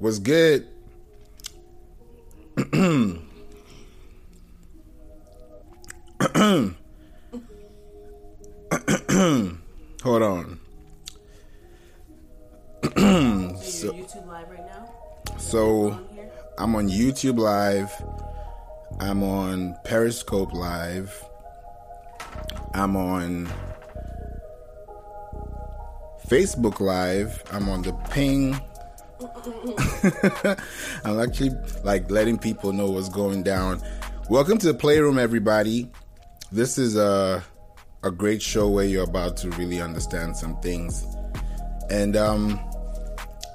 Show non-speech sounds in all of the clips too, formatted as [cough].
Was good. [clears throat] Hold on. so, YouTube live right now? So I'm on YouTube live. I'm on Periscope live. I'm on Facebook live. I'm on the ping. [laughs] I'm actually like letting people know what's going down. Welcome to the playroom, everybody. This is a a great show where you're about to really understand some things. And um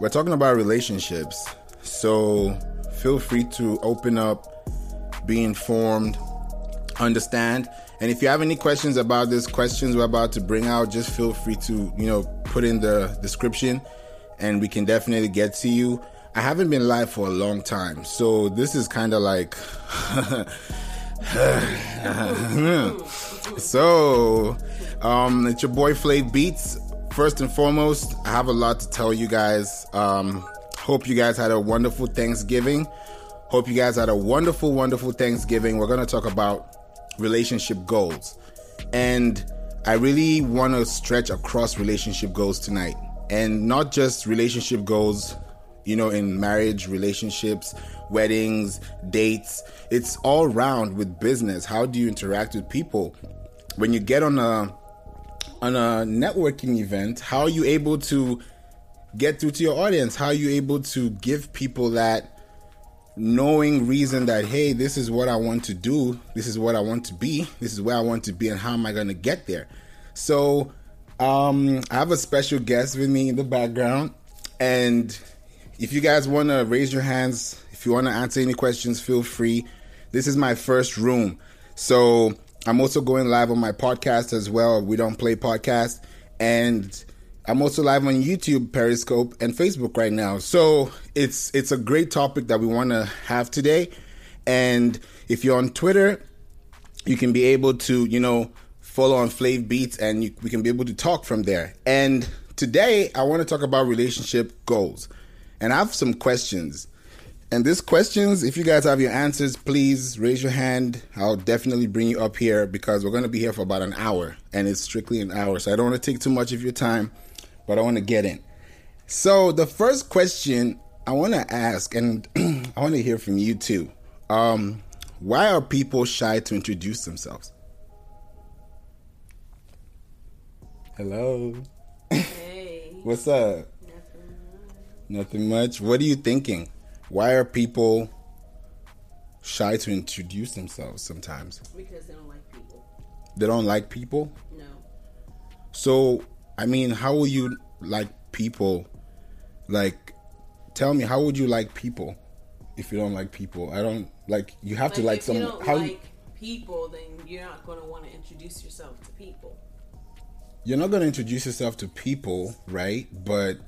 we're talking about relationships. So feel free to open up, be informed, understand. And if you have any questions about this, questions we're about to bring out, just feel free to, you know, put in the description and we can definitely get to you. I haven't been live for a long time, so this is kind of like. [laughs] so, um, it's your boy Flav Beats. First and foremost, I have a lot to tell you guys. Um, hope you guys had a wonderful Thanksgiving. Hope you guys had a wonderful, wonderful Thanksgiving. We're going to talk about relationship goals. And I really want to stretch across relationship goals tonight. And not just relationship goals, you know, in marriage, relationships, weddings, dates. It's all round with business. How do you interact with people? When you get on a on a networking event, how are you able to get through to your audience? How are you able to give people that knowing reason that hey, this is what I want to do, this is what I want to be, this is where I want to be, and how am I going to get there? So, um, I have a special guest with me in the background, and if you guys want to raise your hands, if you want to answer any questions, feel free. This is my first room, so I'm also going live on my podcast as well. We don't play podcast, and I'm also live on YouTube, Periscope, and Facebook right now. So it's it's a great topic that we want to have today. And if you're on Twitter, you can be able to you know follow on Flav Beats, and you, we can be able to talk from there. And today, I want to talk about relationship goals, and I have some questions. And these questions, if you guys have your answers, please raise your hand. I'll definitely bring you up here because we're going to be here for about an hour, and it's strictly an hour. So I don't want to take too much of your time, but I want to get in. So the first question I want to ask, and [clears throat] I want to hear from you too. Um, why are people shy to introduce themselves? Hello. Hey. What's up? Nothing much. Nothing much. What are you thinking? Why are people shy to introduce themselves sometimes? Because they don't like people. They don't like people? No. So, I mean, how will you like people? Like, tell me, how would you like people if you don't like people? I don't like. You have to like if you don't how like people, then you're not going to want to introduce yourself to people. You're not going to introduce yourself to people, right? But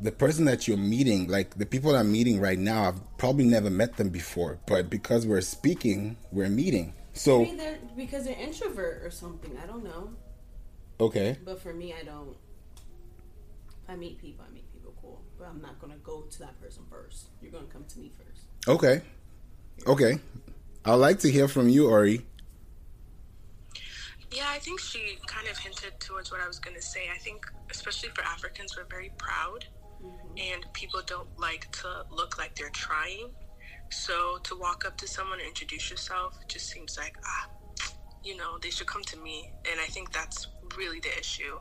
the person that you're meeting, like the people I'm meeting right now, I've probably never met them before, but because we're speaking, we're meeting. So, Maybe they're because they're introvert or something. I don't know. okay. But for me, I don't. If I meet people, I meet people cool. But I'm not going to go to that person first. You're going to come to me first. Okay. Okay. I'd like to hear from you, Ori. Yeah, I think she kind of hinted towards what I was going to say. I think, especially for Africans, we're very proud, and people don't like to look like they're trying. So to walk up to someone and introduce yourself just seems like, ah, you know, they should come to me. And I think that's really the issue.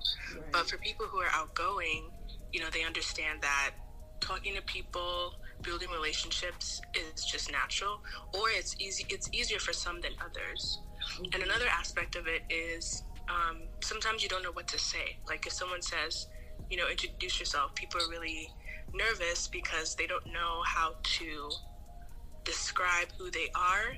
But for people who are outgoing, you know, they understand that talking to people, building relationships is just natural, or it's easy. It's easier for some than others. And another aspect of it is um, sometimes you don't know what to say. Like if someone says, you know, introduce yourself, people are really nervous because they don't know how to describe who they are,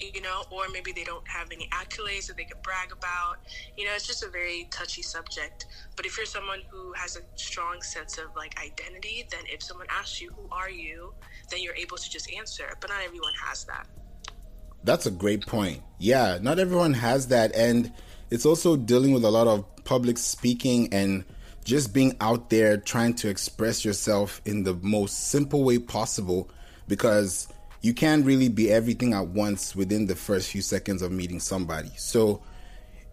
you know, or maybe they don't have any accolades that they could brag about. You know, it's just a very touchy subject. But if you're someone who has a strong sense of like identity, then if someone asks you, who are you, then you're able to just answer. But not everyone has that. That's a great point. Yeah, not everyone has that. And it's also dealing with a lot of public speaking and just being out there trying to express yourself in the most simple way possible because you can't really be everything at once within the first few seconds of meeting somebody. So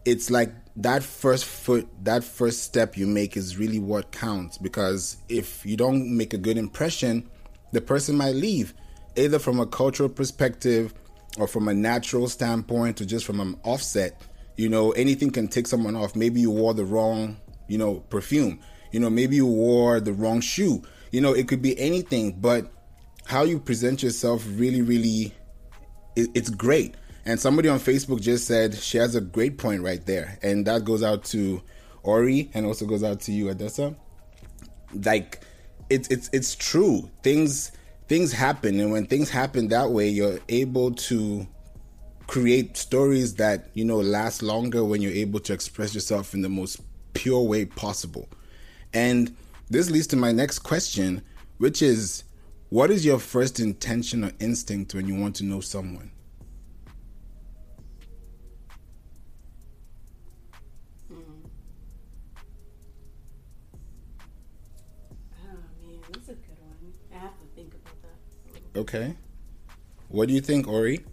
it's like that first foot, that first step you make is really what counts because if you don't make a good impression, the person might leave, either from a cultural perspective or from a natural standpoint or just from an offset. You know, anything can take someone off. Maybe you wore the wrong, you know, perfume. You know, maybe you wore the wrong shoe. You know, it could be anything, but how you present yourself really, really, it, it's great. And somebody on Facebook just said she has a great point right there, and that goes out to Ori and also goes out to you, Adessa. Like, it's it's it's true. Things things happen, and when things happen that way, you're able to create stories that you know last longer when you're able to express yourself in the most pure way possible. And this leads to my next question, which is what is your first intention or instinct when you want to know someone? Okay. What do you think, Ori?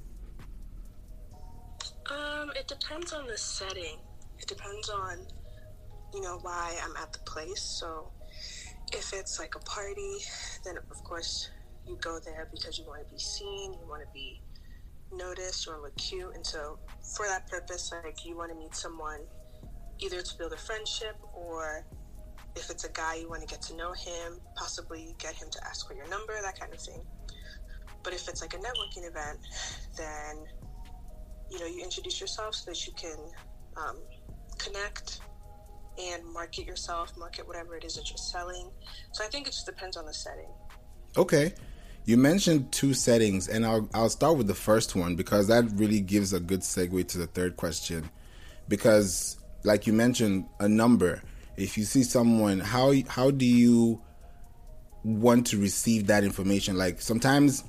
Um, it depends on the setting. It depends on, you know, why I'm at the place. So if it's like a party, then of course you go there because you want to be seen, you want to be noticed, you want to look cute. And so for that purpose, like you want to meet someone either to build a friendship or if it's a guy, you want to get to know him, possibly get him to ask for your number, that kind of thing. But if it's like a networking event, then you know you introduce yourself so that you can um, connect and market yourself, market whatever it is that you're selling. So I think it just depends on the setting. Okay. You mentioned two settings, and I'll I'll start with the first one because that really gives a good segue to the third question. Because, like you mentioned, a number. If you see someone, how how do you want to receive that information? Like sometimes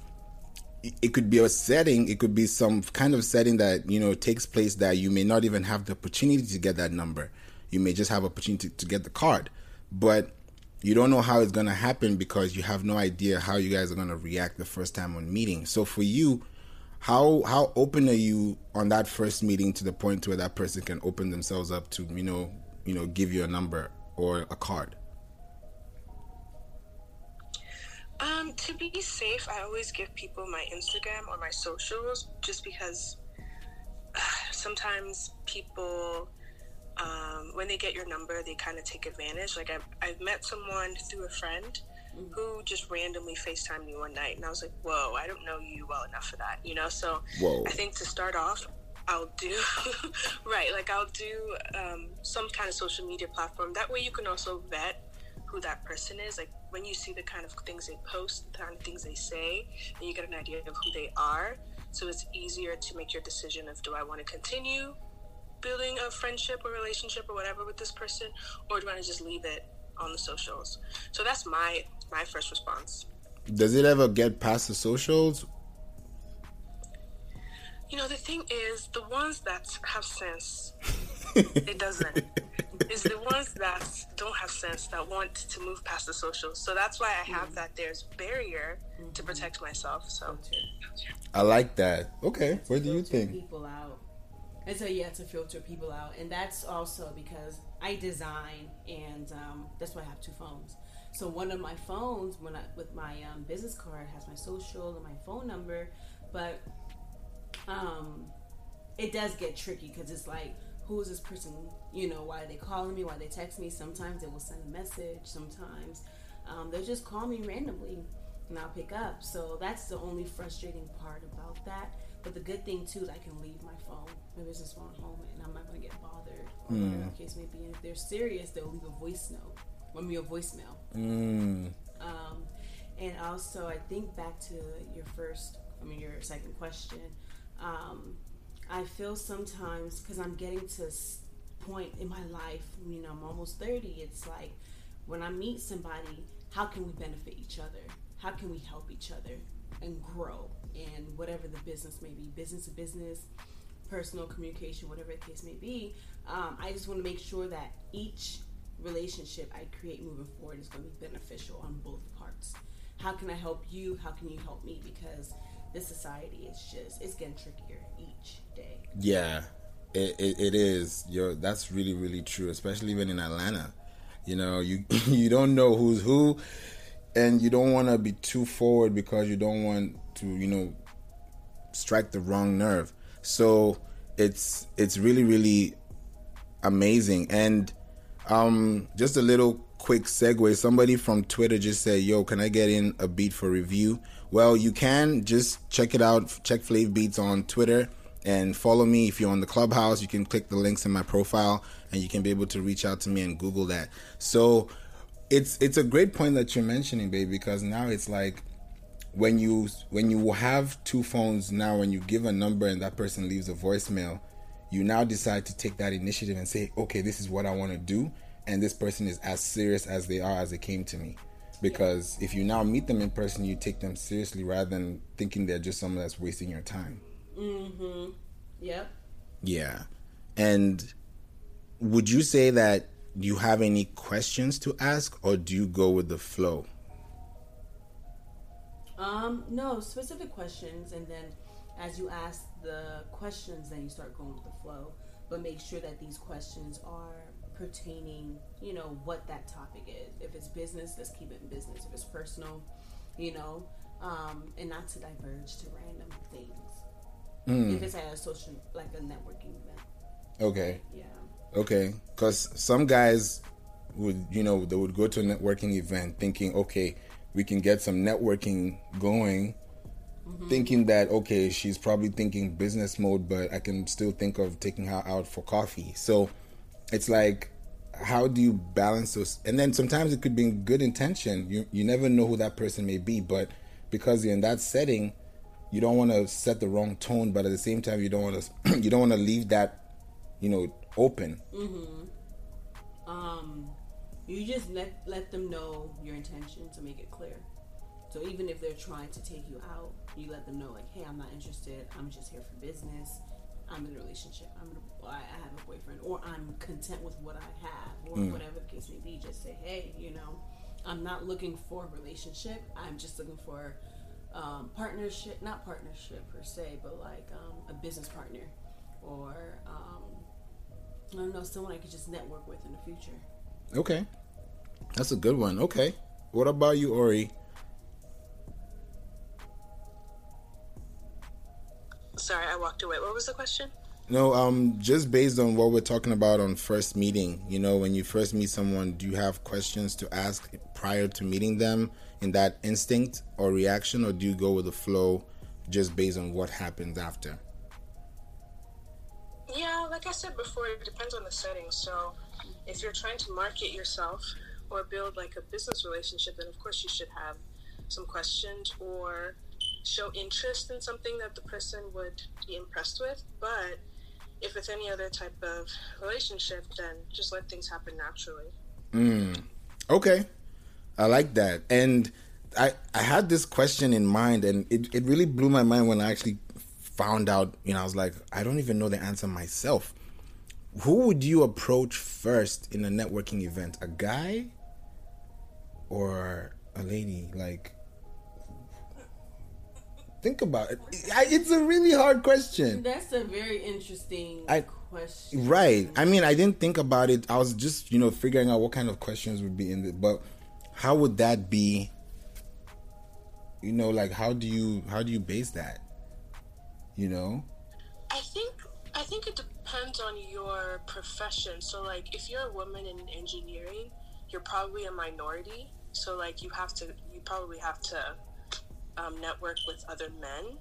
it could be a setting it could be some kind of setting that you know takes place that you may not even have the opportunity to get that number. You may just have opportunity to, get the card. But you don't know how it's going to happen because you have no idea how you guys are going to react the first time on meeting. So for you how how open are you on that first meeting to the point where that person can open themselves up to you know you know give you a number or a card Um, to be safe, I always give people my Instagram or my socials just because uh, [sighs] sometimes people, um, when they get your number, they kind of take advantage. Like, I've, I've met someone through a friend mm-hmm. who just randomly FaceTimed me one night, and I was like, whoa, I don't know you well enough for that, you know? So whoa. I think to start off, I'll do [laughs] right, like I'll do um, some kind of social media platform. That way, you can also vet who that person is. Like when you see the kind of things they post, the kind of things they say, and you get an idea of who they are. So it's easier to make your decision of do I want to continue building a friendship or relationship or whatever with this person, or do I want to just leave it on the socials? So that's my my first response. Does it ever get past the socials? You know, the thing is, the ones that have sense, [laughs] it doesn't. It's the ones that don't have sense that want to move past the social. So that's why I have that there's barrier mm-hmm. to protect myself. So I like that. Okay, what do you think? People out. And so you have to filter people out, and that's also because I design, and um, that's why I have two phones. So one of my phones, when I with my um, business card, has my social and my phone number, but um, it does get tricky because it's like, who is this person? You know, why are they calling me? Why they text me? Sometimes they will send a message. Sometimes um, they'll just call me randomly and I'll pick up. So that's the only frustrating part about that. But the good thing too is I can leave my phone, my business phone home, and I'm not going to get bothered. Or mm. whatever the case may be. And if they're serious, they'll leave a voice note, leave me a voicemail. Mm. Um, and also, I think back to your first, I mean, your second question um, I feel sometimes because I'm getting to point in my life, you know, I'm almost 30. It's like when I meet somebody, how can we benefit each other? How can we help each other and grow? And whatever the business may be, business to business, personal communication, whatever the case may be, um, I just want to make sure that each relationship I create moving forward is going to be beneficial on both parts. How can I help you? How can you help me? Because this society is just it's getting trickier each day. Yeah, it, it, it is. Yo, that's really really true, especially even in Atlanta. You know, you [laughs] you don't know who's who, and you don't want to be too forward because you don't want to you know strike the wrong nerve. So it's it's really really amazing and um just a little quick segue somebody from twitter just said yo can i get in a beat for review well you can just check it out check flav beats on twitter and follow me. If you're on the clubhouse you can click the links in my profile and you can be able to reach out to me and google that. So it's it's a great point that you're mentioning babe because now it's like when you when you have two phones now when you give a number and that person leaves a voicemail you now decide to take that initiative and say okay this is what i want to do and this person is as serious as they are as they came to me. Because if you now meet them in person you take them seriously rather than thinking they're just someone that's wasting your time mm-hmm yep yeah and would you say that you have any questions to ask or do you go with the flow um, no specific questions, and then as you ask the questions, then you start going with the flow. But make sure that these questions are pertaining, you know, what that topic is. If it's business, let's keep it in business. If it's personal, you know, um, and not to diverge to random things. Mm. If it's at a social, like a networking event. Okay. Yeah. Okay, because some guys would, you know, they would go to a networking event thinking, okay, we can get some networking going mm-hmm. thinking that okay she's probably thinking business mode but i can still think of taking her out for coffee so it's like how do you balance those and then sometimes it could be in good intention you you never know who that person may be but because you're in that setting you don't want to set the wrong tone but at the same time you don't want [clears throat] to you don't want to leave that you know open mm-hmm. um you just let let them know your intention to make it clear. So even if they're trying to take you out, you let them know like, hey, I'm not interested. I'm just here for business. I'm in a relationship. I'm a, I have a boyfriend, or I'm content with what I have, or mm. whatever the case may be. Just say, hey, you know, I'm not looking for a relationship. I'm just looking for um, partnership, not partnership per se, but like um, a business partner, or um, I don't know, someone I could just network with in the future. Okay. That's a good one. Okay. What about you, Ori? Sorry, I walked away. What was the question? No, um, just based on what we're talking about on first meeting, you know, when you first meet someone, do you have questions to ask prior to meeting them in that instinct or reaction, or do you go with the flow just based on what happens after? Yeah, like I said before, it depends on the setting. So if you're trying to market yourself or build like a business relationship, then of course you should have some questions or show interest in something that the person would be impressed with. But if it's any other type of relationship, then just let things happen naturally. Mm. Okay. I like that. And I, I had this question in mind and it, it really blew my mind when I actually found out, you know, I was like, I don't even know the answer myself who would you approach first in a networking event? A guy or a lady? Like, think about it. It's a really hard question. That's a very interesting I, question. Right. I mean, I didn't think about it. I was just, you know, figuring out what kind of questions would be in it. But how would that be? You know, like how do you how do you base that? You know. I think I think it depends on your profession. So, like, if you're a woman in engineering, you're probably a minority. So, like, you have to, you probably have to um, network with other men.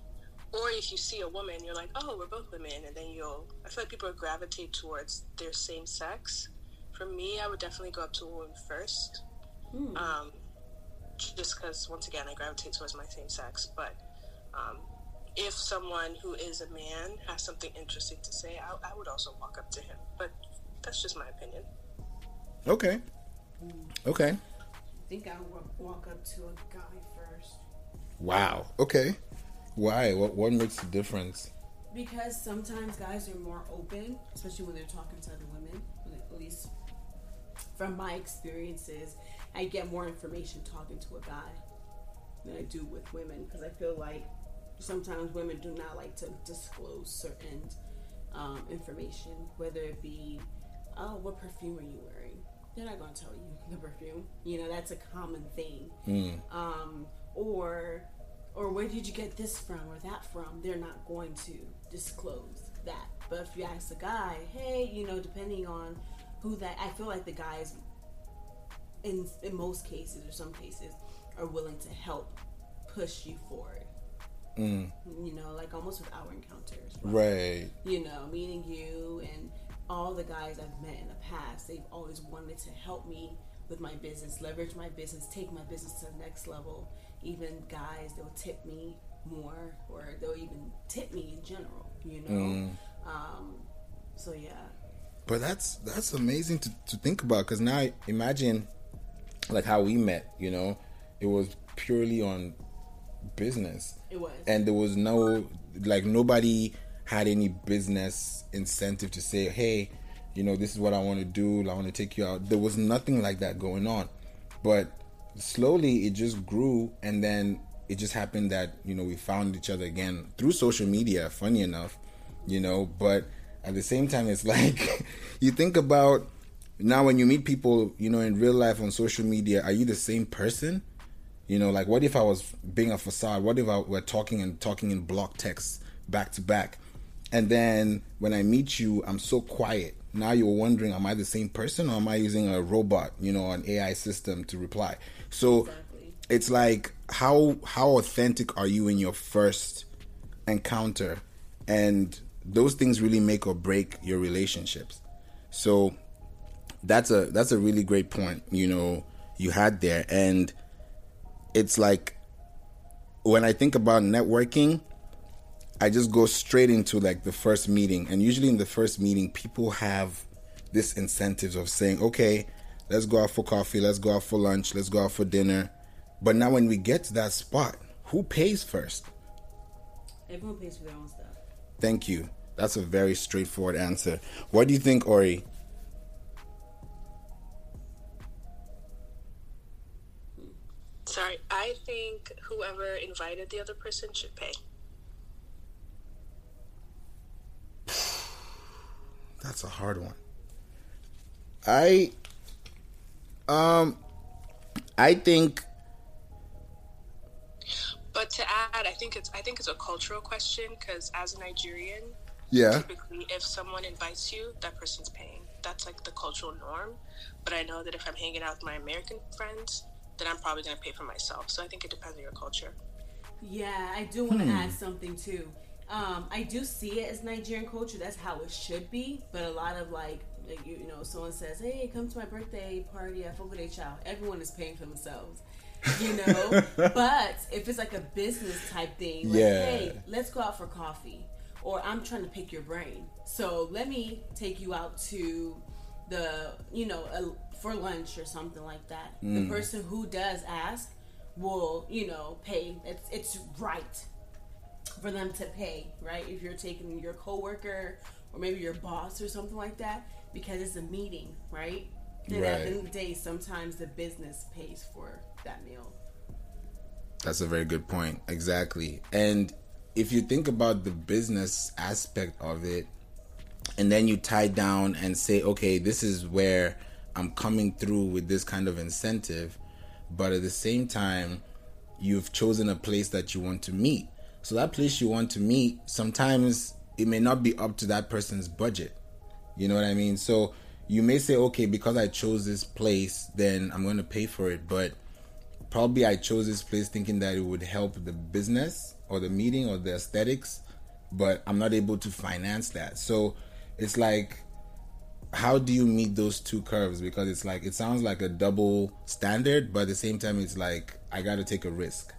Or if you see a woman, you're like, oh, we're both women, and then you'll. I feel like people gravitate towards their same sex. For me, I would definitely go up to a woman first. Hmm. Um, just because, once again, I gravitate towards my same sex. But um, if someone who is a man has something interesting to say, I, I would also walk up to him. But that's just my opinion. Okay. Okay. I think I would walk up to a guy first. Wow. Okay. Why? What what makes the difference? Because sometimes guys are more open, especially when they're talking to other women. At least from my experiences, I get more information talking to a guy than I do with women because I feel like sometimes women do not like to disclose certain um, information, whether it be, oh, what perfume are you wearing? They're not going to tell you the perfume. You know, that's a common thing. Mm. Um, or, or where did you get this from or that from? They're not going to disclose that. But if you ask a guy, hey, you know, depending on who that, I feel like the guys, in in most cases or some cases, are willing to help push you forward. Mm. You know, like almost with our encounters. Right. You know, meeting you and all the guys I've met in the past, they've always wanted to help me with my business, leverage my business, take my business to the next level. Even guys, they'll tip me more, or they'll even tip me in general. You know, Mm. um, so yeah. But that's that's amazing to, to think about because now imagine like how we met. You know, it was purely on business, It was. and there was no like nobody had any business incentive to say, hey, you know, this is what I want to do. I want to take you out. There was nothing like that going on, but slowly it just grew, and then it just happened that you know we found each other again through social media. Funny enough, you know, but at the same time, it's [laughs] like you think about now when you meet people, you know, in real life on social media, are you the same person? You know, like what if I was being a facade? What if I were talking and talking in block text back to back? And then when I meet you, I'm so quiet. Now you're wondering, am I the same person or am I using a robot, you know, an AI system to reply? So Exactly. it's like how how authentic are you in your first encounter? And those things really make or break your relationships. So that's a that's a really great point, you know, you had there. And it's like when I think about networking, I just go straight into like the first meeting. And usually in the first meeting, people have this incentives of saying, okay, let's go out for coffee, let's go out for lunch, let's go out for dinner. But now when we get to that spot, who pays first? Everyone pays for their own stuff. Thank you. That's a very straightforward answer. What do you think, Ori? Sorry, I think whoever invited the other person should pay. That's a hard one. I um I think But to add, I think it's I think it's a cultural question because as a Nigerian, yeah. typically if someone invites you, that person's paying. That's like the cultural norm. But I know that if I'm hanging out with my American friends, then I'm probably gonna pay for myself. So I think it depends on your culture. Yeah, I do want to add something too. Um, I do see it as Nigerian culture. That's how it should be. But a lot of like, like you, you know, someone says, "Hey, come to my birthday party at Fogo de Chao." Everyone is paying for themselves, you [laughs] know. but if it's like a business type thing, like, Yeah. "Hey, let's go out for coffee," or "I'm trying to pick your brain, so let me take you out to the, you know, a, for lunch or something like that." The mm. person who does ask will, you know, pay. It's it's right for them to pay, right? If you're taking your coworker or maybe your boss or something like that, because it's a meeting, right? And at the end of the day, sometimes the business pays for that meal. That's a very good point. Exactly. And if you think about the business aspect of it, and then you tie down and say, okay, this is where I'm coming through with this kind of incentive, but at the same time, you've chosen a place that you want to meet. So that place you want to meet, sometimes it may not be up to that person's budget. You know what I mean? So you may say, okay, because I chose this place, then I'm going to pay for it. But probably I chose this place thinking that it would help the business or the meeting or the aesthetics, but I'm not able to finance that. So it's like, how do you meet those two curves? Because it's like, it sounds like a double standard, but at the same time, it's like, I got to take a risk.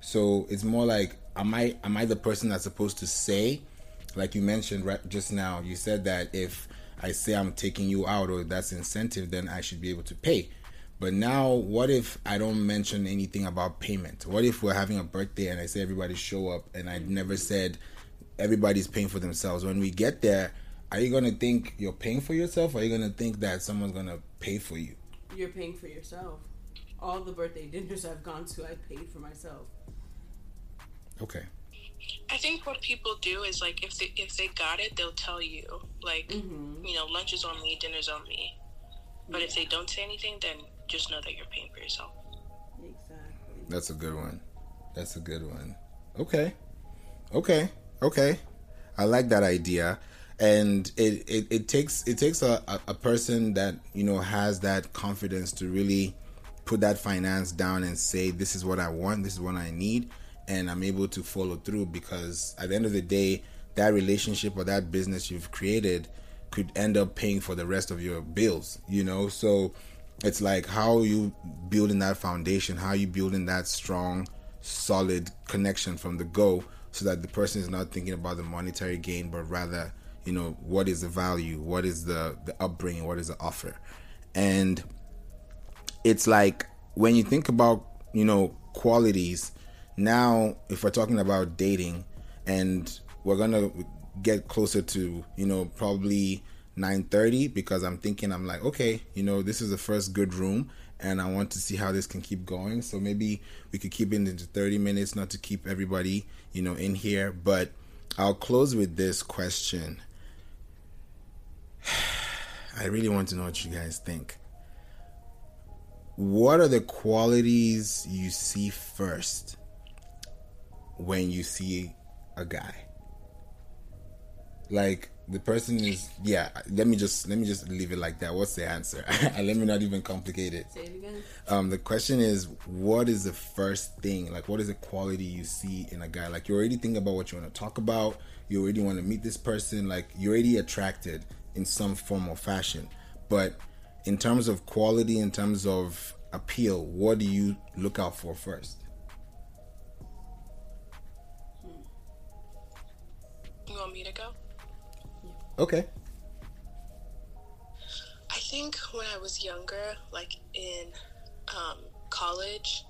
So it's more like, am I am I the person that's supposed to say, like you mentioned right just now? You said that if I say I'm taking you out or that's incentive, then I should be able to pay. But now, what if I don't mention anything about payment? What if we're having a birthday and I say everybody show up and I never said everybody's paying for themselves? When we get there, are you gonna think you're paying for yourself or are you gonna think that someone's gonna pay for you You're paying for yourself. All the birthday dinners I've gone to, I paid for myself. okay I think what people do is like if they if they got it, they'll tell you like Mm-hmm. you know lunch is on me, dinner's on me. But if they don't say anything, then just know that you're paying for yourself. Exactly. that's a good one that's a good one okay okay okay i like that idea and it, it, it takes it takes a, a, person that you know has that confidence to really put that finance down and say this is what i want this is what i need and i'm able to follow through. Because at the end of the day that relationship or that business you've created could end up paying for the rest of your bills you know? So it's like how you building that foundation how you building that strong solid connection from the go so that the person is not thinking about the monetary gain but rather you know what is the value what is the the upbringing what is the offer? And it's like when you think about you know qualities now if we're talking about dating and we're gonna get closer to you know probably 9:30 because I'm thinking I'm like okay you know this is the first good room and I want to see how this can keep going. So maybe we could keep it into 30 minutes not to keep everybody you know in here. But I'll close with this question [sighs] I really want to know what you guys think. What are the qualities you see first when you see a guy? Like the person is yeah let me just let me just leave it like that. What's the answer? [laughs] Let me not even complicate it. Say it again. um the question is what is the first thing like what is the quality you see in a guy? Like you already think about what you want to talk about. You already want to meet this person. Like you're already attracted in some form or fashion but in terms of quality in terms of appeal what do you look out for first You want me to go? okay I think when I was younger, like in um, college,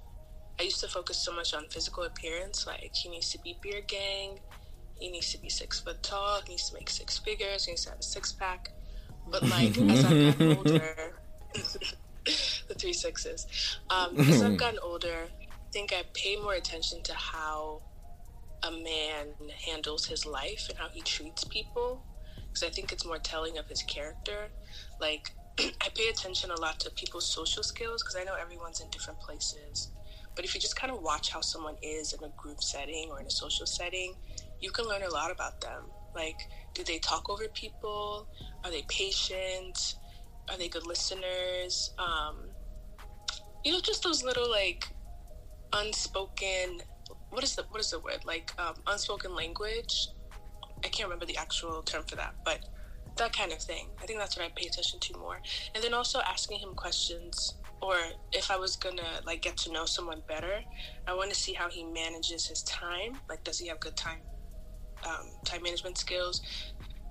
I used to focus so much on physical appearance. Like he needs to be beer gang, he needs to be six foot tall, he needs to make six figures, he needs to have a six pack. But [laughs] like as I've gotten older, [laughs] the three sixes. Um, as I've gotten older, I think I pay more attention to how a man handles his life and how he treats people because I think it's more telling of his character. Like, [clears throat] I pay attention a lot to people's social skills because I know everyone's in different places. But if you just kind of watch how someone is in a group setting or in a social setting, you can learn a lot about them. Like, do they talk over people? Are they patient? Are they good listeners? Um, you know, just those little like unspoken. What is the what is the word like um, unspoken language? I can't remember the actual term for that, but that kind of thing. I think that's what I pay attention to more. And then also asking him questions, or if I was gonna like get to know someone better, I want to see how he manages his time. Like, does he have good time um, time management skills?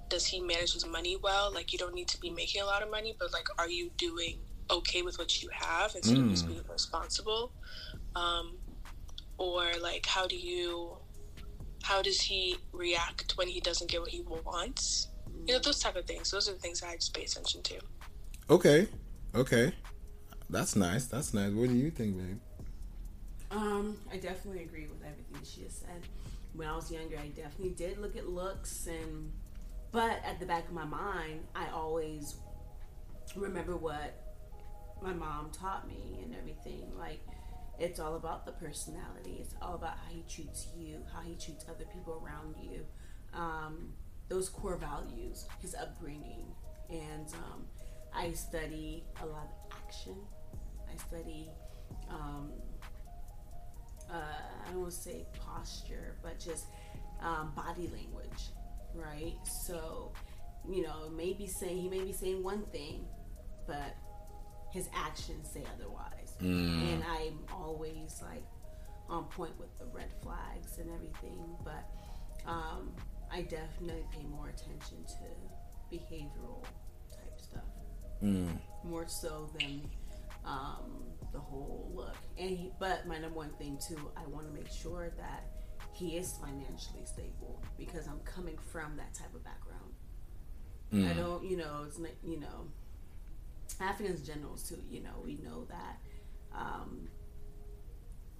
Does he manage his money well? Like, you don't need to be making a lot of money, but like, are you doing okay with what you have instead of just being responsible? Um, or like, how do you how does he react when he doesn't get what he wants? You know, those type of things. Those are the things I just pay attention to. okay okay that's nice that's nice what do you think babe Um, I definitely agree with everything she has said. When I was younger, I definitely did look at looks, and but at the back of my mind, I always remember what my mom taught me and everything. Like, it's all about the personality. It's all about how he treats you, how he treats other people around you. Um, those core values, his upbringing, and um, I study a lot of action. I study. Um, uh, I don't want to say posture, but just um, body language, right? So, you know, maybe saying he may be saying one thing, but his actions say otherwise. And I'm always like on point with the red flags and everything, but um, I definitely pay more attention to behavioral type stuff more so than um, the whole look. And he, but my number one thing too, I want to make sure that he is financially stable because I'm coming from that type of background. Mm. I don't, you know, it's not, you know, Africans generals too. You know, we know that um,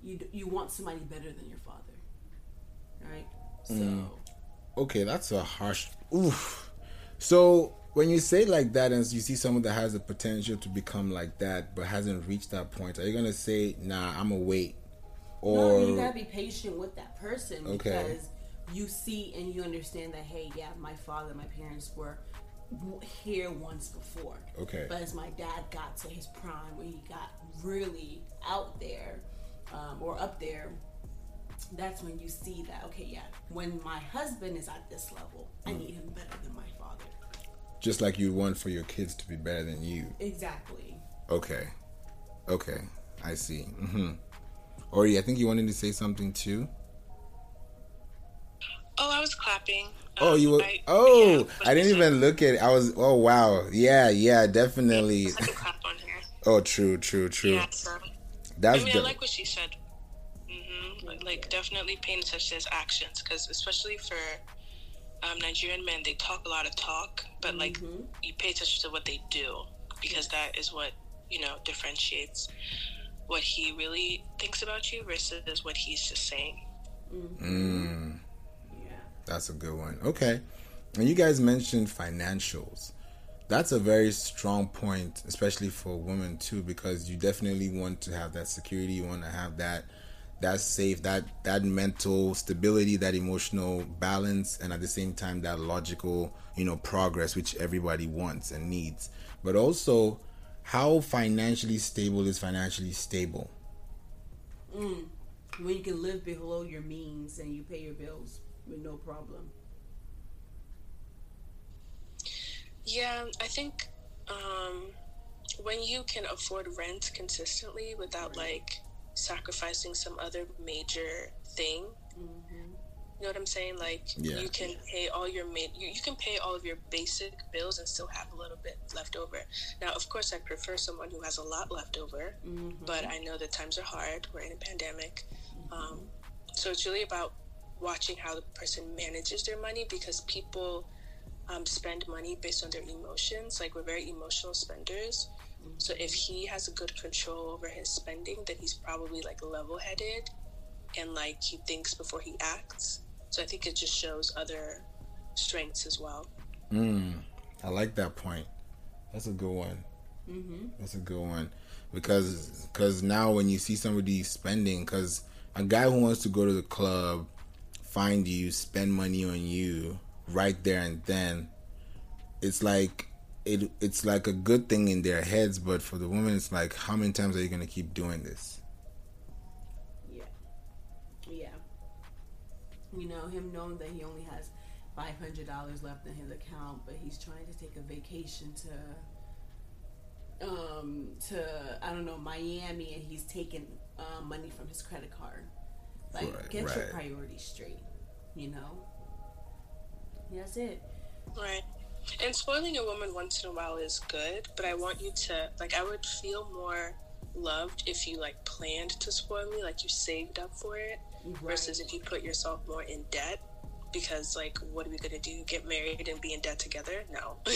you you want somebody better than your father, right? So, mm. okay, that's a harsh. Oof. So when you say like that, and you see someone that has the potential to become like that, but hasn't reached that point, are you gonna say, "Nah, I'm gonna wait"? Or no, you gotta be patient with that person okay. because you see and you understand that hey, yeah, my father, my parents were here once before. Okay. But as my dad got to his prime, when he got really out there um, or up there, that's when you see that okay, yeah, when my husband is at this level, mm. I need him better than my father. Just like you want for your kids to be better than you. Exactly. Okay. Okay. I see. Mm-hmm. Ori, I think you wanted to say something too. Oh, I was clapping. Oh, um, you were. I, oh, yeah, I didn't even look at it. I was. Oh, wow. Yeah, yeah, definitely. oh, true, true, true. Yeah, so. That's. I mean, I like what she said. Mm-hmm. Like, definitely paying attention to his actions, because especially for um, Nigerian men, they talk a lot of talk, but mm-hmm. like you pay attention to what they do, because that is what you know differentiates what he really thinks about you versus what he's just saying. Mm. Yeah. That's a good one. Okay. And you guys mentioned financials. That's a very strong point, especially for women too, because you definitely want to have that security. You want to have that that safe, that that mental stability, that emotional balance, and at the same time that logical, you know, progress, which everybody wants and needs. But also, how financially stable is financially stable? Mm. When you can live below your means and you pay your bills with no problem. Yeah, I think um, when you can afford rent consistently without like sacrificing some other major thing. Mm-hmm. You know what I'm saying? Like yeah. you can pay all your ma- you, you can pay all of your basic bills and still have a little bit left over. Now, of course, I prefer someone who has a lot left over, mm-hmm. but I know that times are hard. We're in a pandemic, mm-hmm. um, so it's really about watching how the person manages their money because people um, spend money based on their emotions. Like we're very emotional spenders. So if he has a good control over his spending, then he's probably like level headed and like he thinks before he acts. So I think it just shows other strengths as well. Mm, I like that point. That's a good one. Mm-hmm. That's a good one because because now when you see somebody spending, because a guy who wants to go to the club find you, spend money on you right there and then, it's like it it's like a good thing in their heads, but for the woman it's like how many times are you gonna keep doing this? Yeah. Yeah. You know, him knowing that he only has five hundred dollars left in his account, but he's trying to take a vacation to um to I don't know Miami, and he's taking um, money from his credit card. Like, right, get right. your priorities straight. You know. That's it. Right. And spoiling a woman once in a while is good, but I want you to like. I would feel more loved if you like planned to spoil me, like you saved up for it, right. versus if you put yourself more in debt. Because like, what are we gonna do? Get married and be in debt together? No. [laughs] [laughs]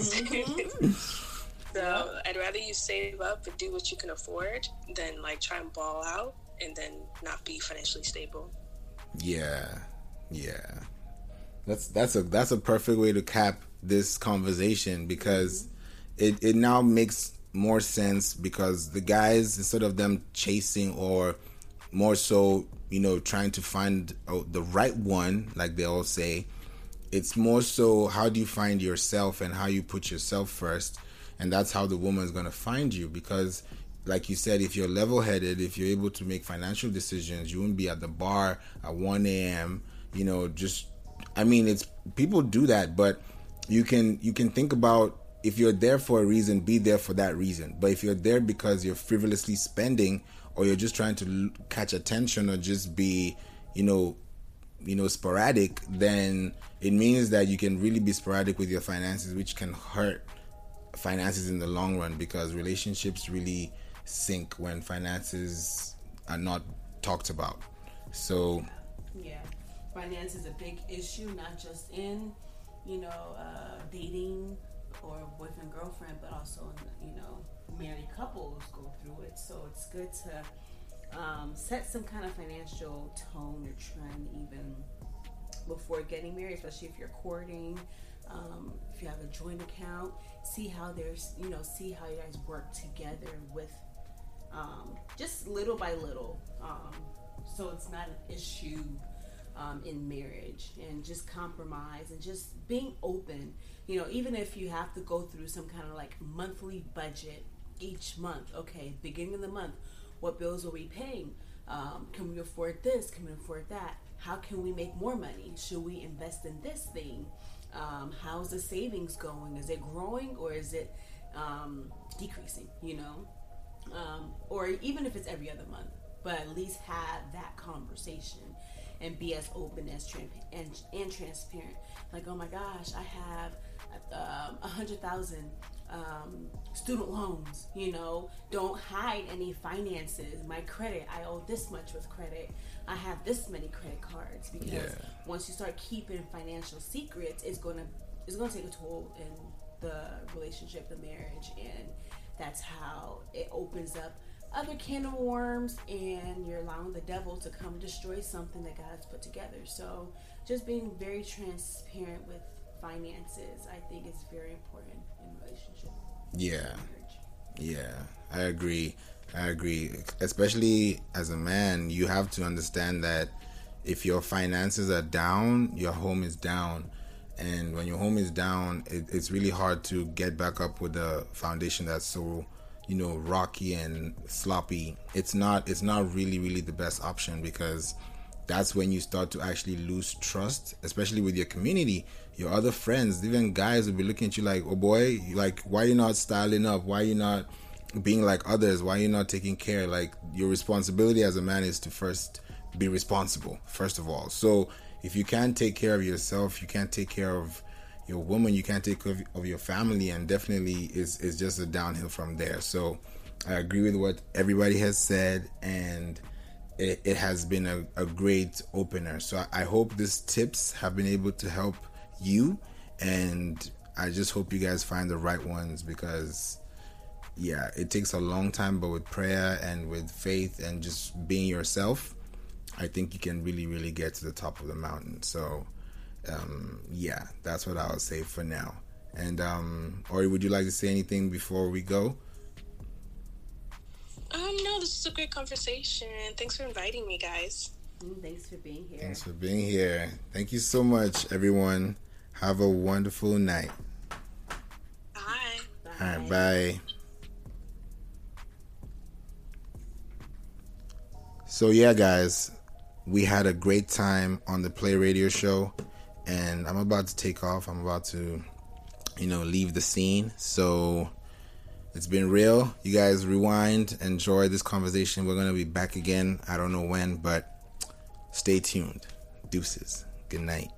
Mm-hmm. [laughs] so I'd rather you save up and do what you can afford than like try and ball out and then not be financially stable. Yeah, yeah. That's that's a that's a perfect way to cap this conversation because it it now makes more sense because the guys instead of them chasing or more so you know trying to find the right one like they all say it's more so how do you find yourself and how you put yourself first and that's how the woman is going to find you because like you said, if you're level headed, if you're able to make financial decisions, you wouldn't be at the bar at 1 a.m. You know, just, I mean, it's people do that, but you can you can think about if you're there for a reason, be there for that reason. But if you're there because you're frivolously spending, or you're just trying to catch attention, or just be, you know, you know, sporadic, then it means that you can really be sporadic with your finances, which can hurt finances in the long run because relationships really sink when finances are not talked about. So, yeah, finance is a big issue, not just in you know, uh, dating or boyfriend girlfriend, but also in, you know, married couples go through it. So it's good to um, set some kind of financial tone or trend even before getting married, especially if you're courting. Um, if you have a joint account, see how there's, you know, see how you guys work together with um, just little by little. Um, so it's not an issue um, in marriage and just compromise and just being open. You know, even if you have to go through some kind of like monthly budget each month, okay, beginning of the month, what bills are we paying? Um, can we afford this? Can we afford that? How can we make more money? Should we invest in this thing? Um, how's the savings going? Is it growing or is it um, decreasing? You know, um, or even if it's every other month, but at least have that conversation and be as open as and, and transparent. Like, oh my gosh, I have um, a um, hundred thousand um, student loans. You know, don't hide any finances. My credit, I owe this much with credit. I have this many credit cards because yeah. once you start keeping financial secrets, it's gonna it's gonna take a toll in the relationship, the marriage, and that's how it opens up other can of worms and you're allowing the devil to come destroy something that God has put together. So just being very transparent with finances, I think is very important in relationship. Yeah. Yeah, I agree. I agree. Especially as a man, you have to understand that if your finances are down, your home is down. And when your home is down, it, it's really hard to get back up with a foundation that's so you know rocky and sloppy it's not it's not really really the best option because that's when you start to actually lose trust especially with your community your other friends even guys will be looking at you like oh boy like why you not styling up? Why you not being like others? Why you not taking care? Like your responsibility as a man is to first be responsible first of all. So if you can't take care of yourself you can't take care of your woman, you can't take care of your family, and definitely is is just a downhill from there. So I agree with what everybody has said, and it, it has been a, a, great opener. So I, I hope these tips have been able to help you, and I just hope you guys find the right ones because yeah, it takes a long time, but with prayer and with faith and just being yourself, I think you can really, really get to the top of the mountain. So um, yeah, that's what I would say for now. And um, Ori, would you like to say anything before we go? Um, no, this is a great conversation. Thanks for inviting me, guys. Mm, thanks for being here. Thanks for being here. Thank you so much, everyone. Have a wonderful night. Bye. Bye. All right, bye. So yeah, guys, we had a great time on the Play Radio Show and I'm about to take off. I'm about to, you know, leave the scene. So it's been real. You guys rewind, enjoy this conversation. We're gonna be back again. I don't know when, but stay tuned. Deuces. Good night.